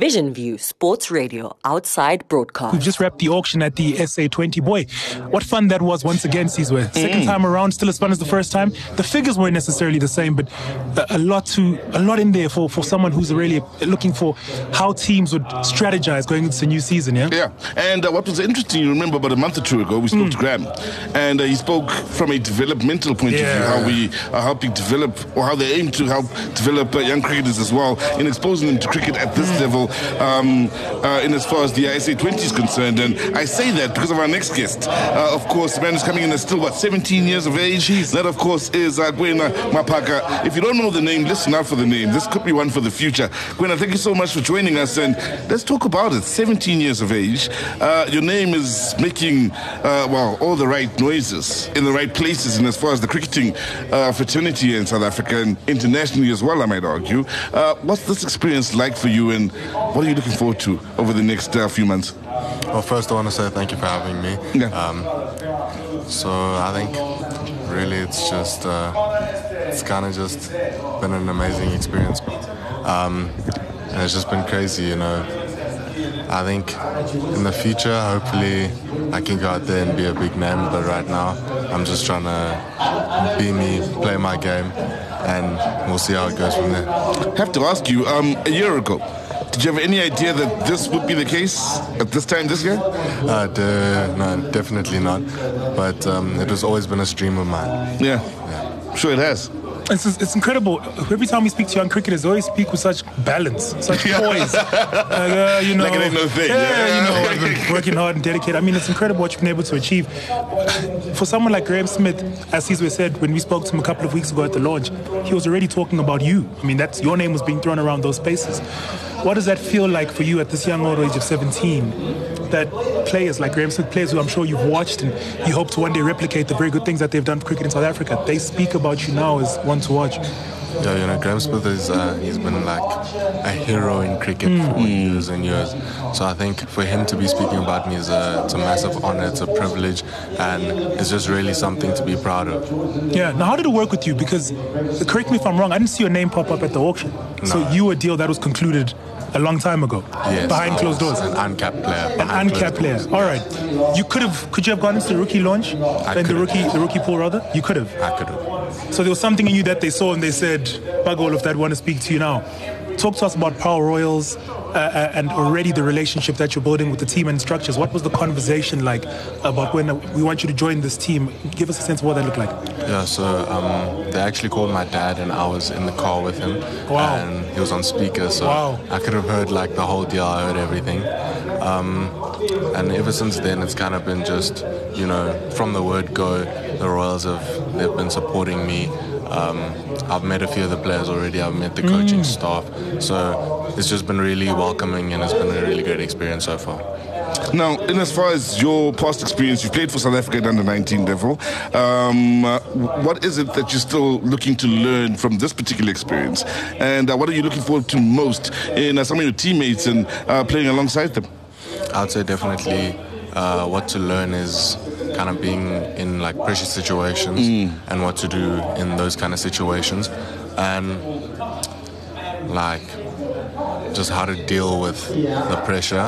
Vision View Sports Radio outside broadcast. We've just wrapped the auction at the SA20. Boy, what fun that was once again, Sizwe. Second time around, still as fun as the first time. The figures weren't necessarily the same, but a, a lot to a lot in there for, for someone who's really looking for how teams would strategize going into the new season, yeah? Yeah, and uh, what was interesting, you remember about a month or two ago, we spoke to Graeme, and uh, he spoke from a developmental point of view, how we are helping develop, or how they aim to help develop uh, young cricketers as well, in exposing them to cricket at this level, um, uh, in as far as the ISA 20 is concerned. And I say that because of our next guest. Uh, of course, the man is coming in at still, what, 17 years of age? That, of course, is uh, Kwena Maphaka. If you don't know the name, listen out for the name. This could be one for the future. Kwena, thank you so much for joining us, and let's talk about it. 17 years of age. Uh, your name is making, uh, well, all the right noises in the right places, and as far as the cricketing uh, fraternity in South Africa and internationally as well, I might argue. Uh, what's this experience like for you, and what are you looking forward to over the next uh, few months? Well, first I want to say thank you for having me. Yeah. Um, so I think really it's just uh, it's kind of just been an amazing experience, um, and it's just been crazy, you know. I think in the future, hopefully, I can go out there and be a big name. But right now, I'm just trying to be me, play my game, and we'll see how it goes from there. have to ask you, um, a year ago, did you have any idea that this would be the case at this time this year? Uh, de- no, definitely not. But um, it has always been a dream of mine. Yeah, sure it has. It's, it's incredible. Every time we speak to young cricketers, they always speak with such balance, such poise. Like, uh, you know, Like it ain't no thing, Yeah, yeah. you know, I've been working hard and dedicated. I mean, it's incredible what you've been able to achieve. For someone like Graeme Smith, as Sizwe said, when we spoke to him a couple of weeks ago at the launch, he was already talking about you. I mean, that's your name was being thrown around those spaces. What does that feel like for you at this young old age of 17? That players like Graeme Smith, players who I'm sure you've watched and you hope to one day replicate the very good things that they've done for cricket in South Africa, they speak about you now as one to watch. Yeah, you know, Graeme Smith is uh, he's been like a hero in cricket for years and years. So I think for him to be speaking about me is a, it's a massive honor, it's a privilege, and it's just really something to be proud of. Yeah. Now, how did it work with you? Because, correct me if I'm wrong, I didn't see your name pop up at the auction. So you were a deal that was concluded a long time ago, Yes, behind I closed was doors. An uncapped player. An uncapped player. closed All right. You could have. Could you have gone into the rookie launch? and the could've. rookie, the rookie pool rather. You could have. I could have. So there was something in you that they saw and they said, "Bug all of that. Want to speak to you now." Talk to us about Paarl Royals uh, uh, and already the relationship that you're building with the team and structures. What was the conversation like about when we want you to join this team? Give us a sense of what that looked like. Yeah, so um, they actually called my dad, and I was in the car with him, Wow. and he was on speaker, so Wow. I could have heard like the whole deal. I heard everything, um, and ever since then, it's kind of been just you know from the word go, the Royals have they've been supporting me. Um, I've met a few of the players already. I've met the coaching staff, so it's just been really welcoming, and it's been a really great experience so far. Now, in as far as your past experience, you've played for South Africa at under 19 level. Um, uh, what is it that you're still looking to learn from this particular experience? And uh, what are you looking forward to most in uh, some of your teammates and uh, playing alongside them? I'd say definitely uh, what to learn is kind of being in like pressure situations mm. and what to do in those kind of situations. And like just how to deal with the pressure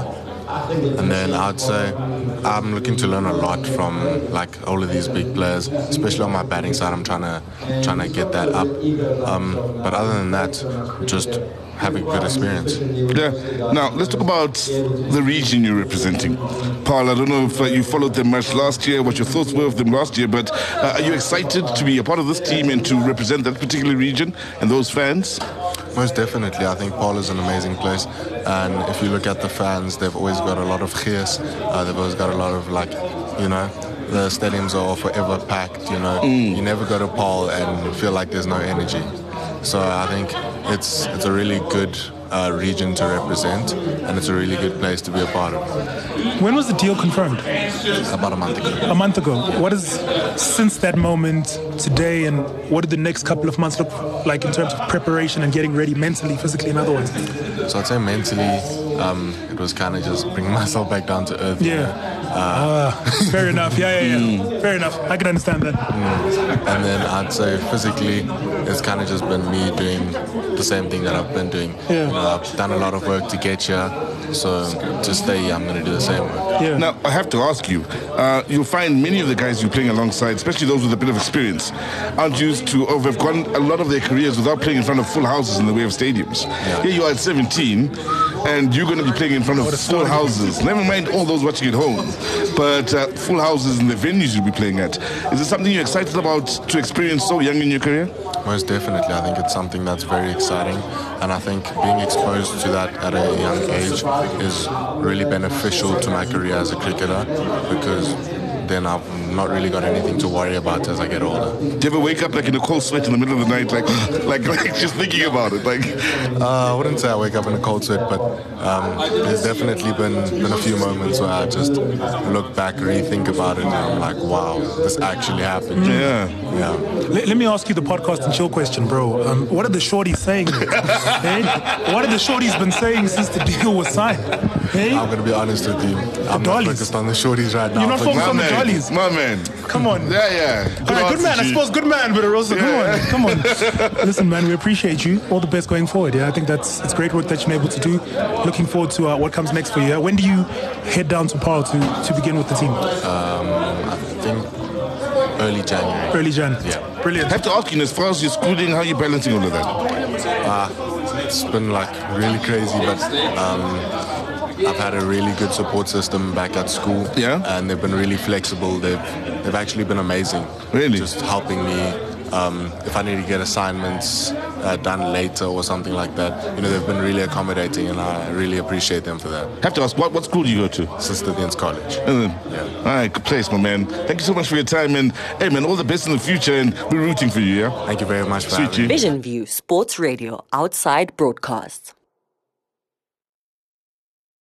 and then I'd say I'm looking to learn a lot from like all of these big players, especially on my batting side. I'm trying to trying to get that up. Um, but other than that, just having a good experience. Yeah. Now, let's talk about the region you're representing. Paarl, I don't know if uh, you followed them much last year, what your thoughts were of them last year, but uh, are you excited to be a part of this team and to represent that particular region and those fans? Most definitely. I think Paarl is an amazing place. And if you look at the fans, they've always got a lot of gears. Uh, they've always got a lot of, like, you know, the stadiums are forever packed, you know. You never go to Paarl and feel like there's no energy. So I think it's, it's a really good uh, region to represent, and it's a really good place to be a part of. When was the deal confirmed? About a month ago. A month ago. What is since that moment today, and what did the next couple of months look like in terms of preparation and getting ready mentally, physically, and otherwise? So I'd say mentally, um, it was kind of just bringing myself back down to earth. you Yeah. know. Ah, fair enough. Yeah, yeah, yeah. Mm. Fair enough. I can understand that. And then I'd say physically, it's kind of just been me doing the same thing that I've been doing. Yeah. You know, I've done a lot of work to get here, so to stay here, I'm going to do the same work. Yeah. Now, I have to ask you, uh, you'll find many of the guys you're playing alongside, especially those with a bit of experience, aren't used to, or have gone a lot of their careers without playing in front of full houses in the way of stadiums. Yeah. Here you are at 17, and you're going to be playing in front of full houses. Never mind all those watching at home, but uh, full houses in the venues you'll be playing at. Is it something you're excited about to experience so young in your career? Most definitely, I think it's something that's very exciting, and I think being exposed to that at a young age is really beneficial to my career as a cricketer because then I've not really got anything to worry about as I get older. Do you ever wake up like in a cold sweat in the middle of the night, like, like, like just thinking about it? Like, Uh, I wouldn't say I wake up in a cold sweat, but um, there's definitely been been a few moments where I just look back, rethink about it, and I'm like, wow, this actually happened. yeah. Yeah. Let, let me ask you the podcast and chill question, bro. Um, what are the shorties saying? hey? What have the shorties been saying since the deal was signed? Hey? I'm gonna be honest with you. I'm not dollies. focused on the shorties right now. You're not Focused focused My on the man, jollies. my man. Come on. Yeah, yeah. All right, good man. I suppose good man, but also Yeah. come on, come on. Listen, man, we appreciate you. All the best going forward. Yeah, I think that's it's great work that you're able to do. Looking forward to uh, what comes next for you. Yeah? When do you head down to Paarl to to begin with the team? I think early January. Early Jan. Yeah. I Brilliant. have to ask you, as far as your schooling, how are you balancing all of that? It's been like really crazy, but um, I've had a really good support system back at school. Yeah? And they've been really flexible. They've they've actually been amazing. Really? Just helping me. Um, if I need to get assignments uh, done later or something like that, you know, they've been really accommodating, and I really appreciate them for that. I have to ask, what, what school do you go to? St Stithians College. And then, All right, good place, my man. Thank you so much for your time, and hey, man, all the best in the future, and we're rooting for you, yeah? Thank you very much for Sweet having me. Vision View Sports Radio outside broadcasts.